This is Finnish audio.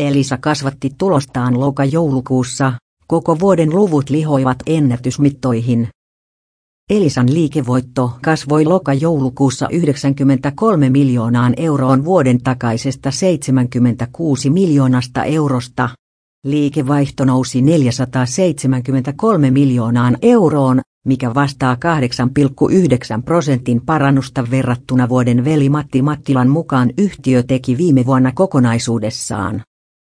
Elisa kasvatti tulostaan loka-joulukuussa, koko vuoden luvut lihoivat ennätysmittoihin. Elisan liikevoitto kasvoi loka-joulukuussa 93 miljoonaan euroon vuoden takaisesta 76 miljoonasta eurosta. Liikevaihto nousi 473 miljoonaan euroon, mikä vastaa 8,9 prosentin parannusta verrattuna vuoden veli Matti Mattilan mukaan yhtiö teki viime vuonna kokonaisuudessaan.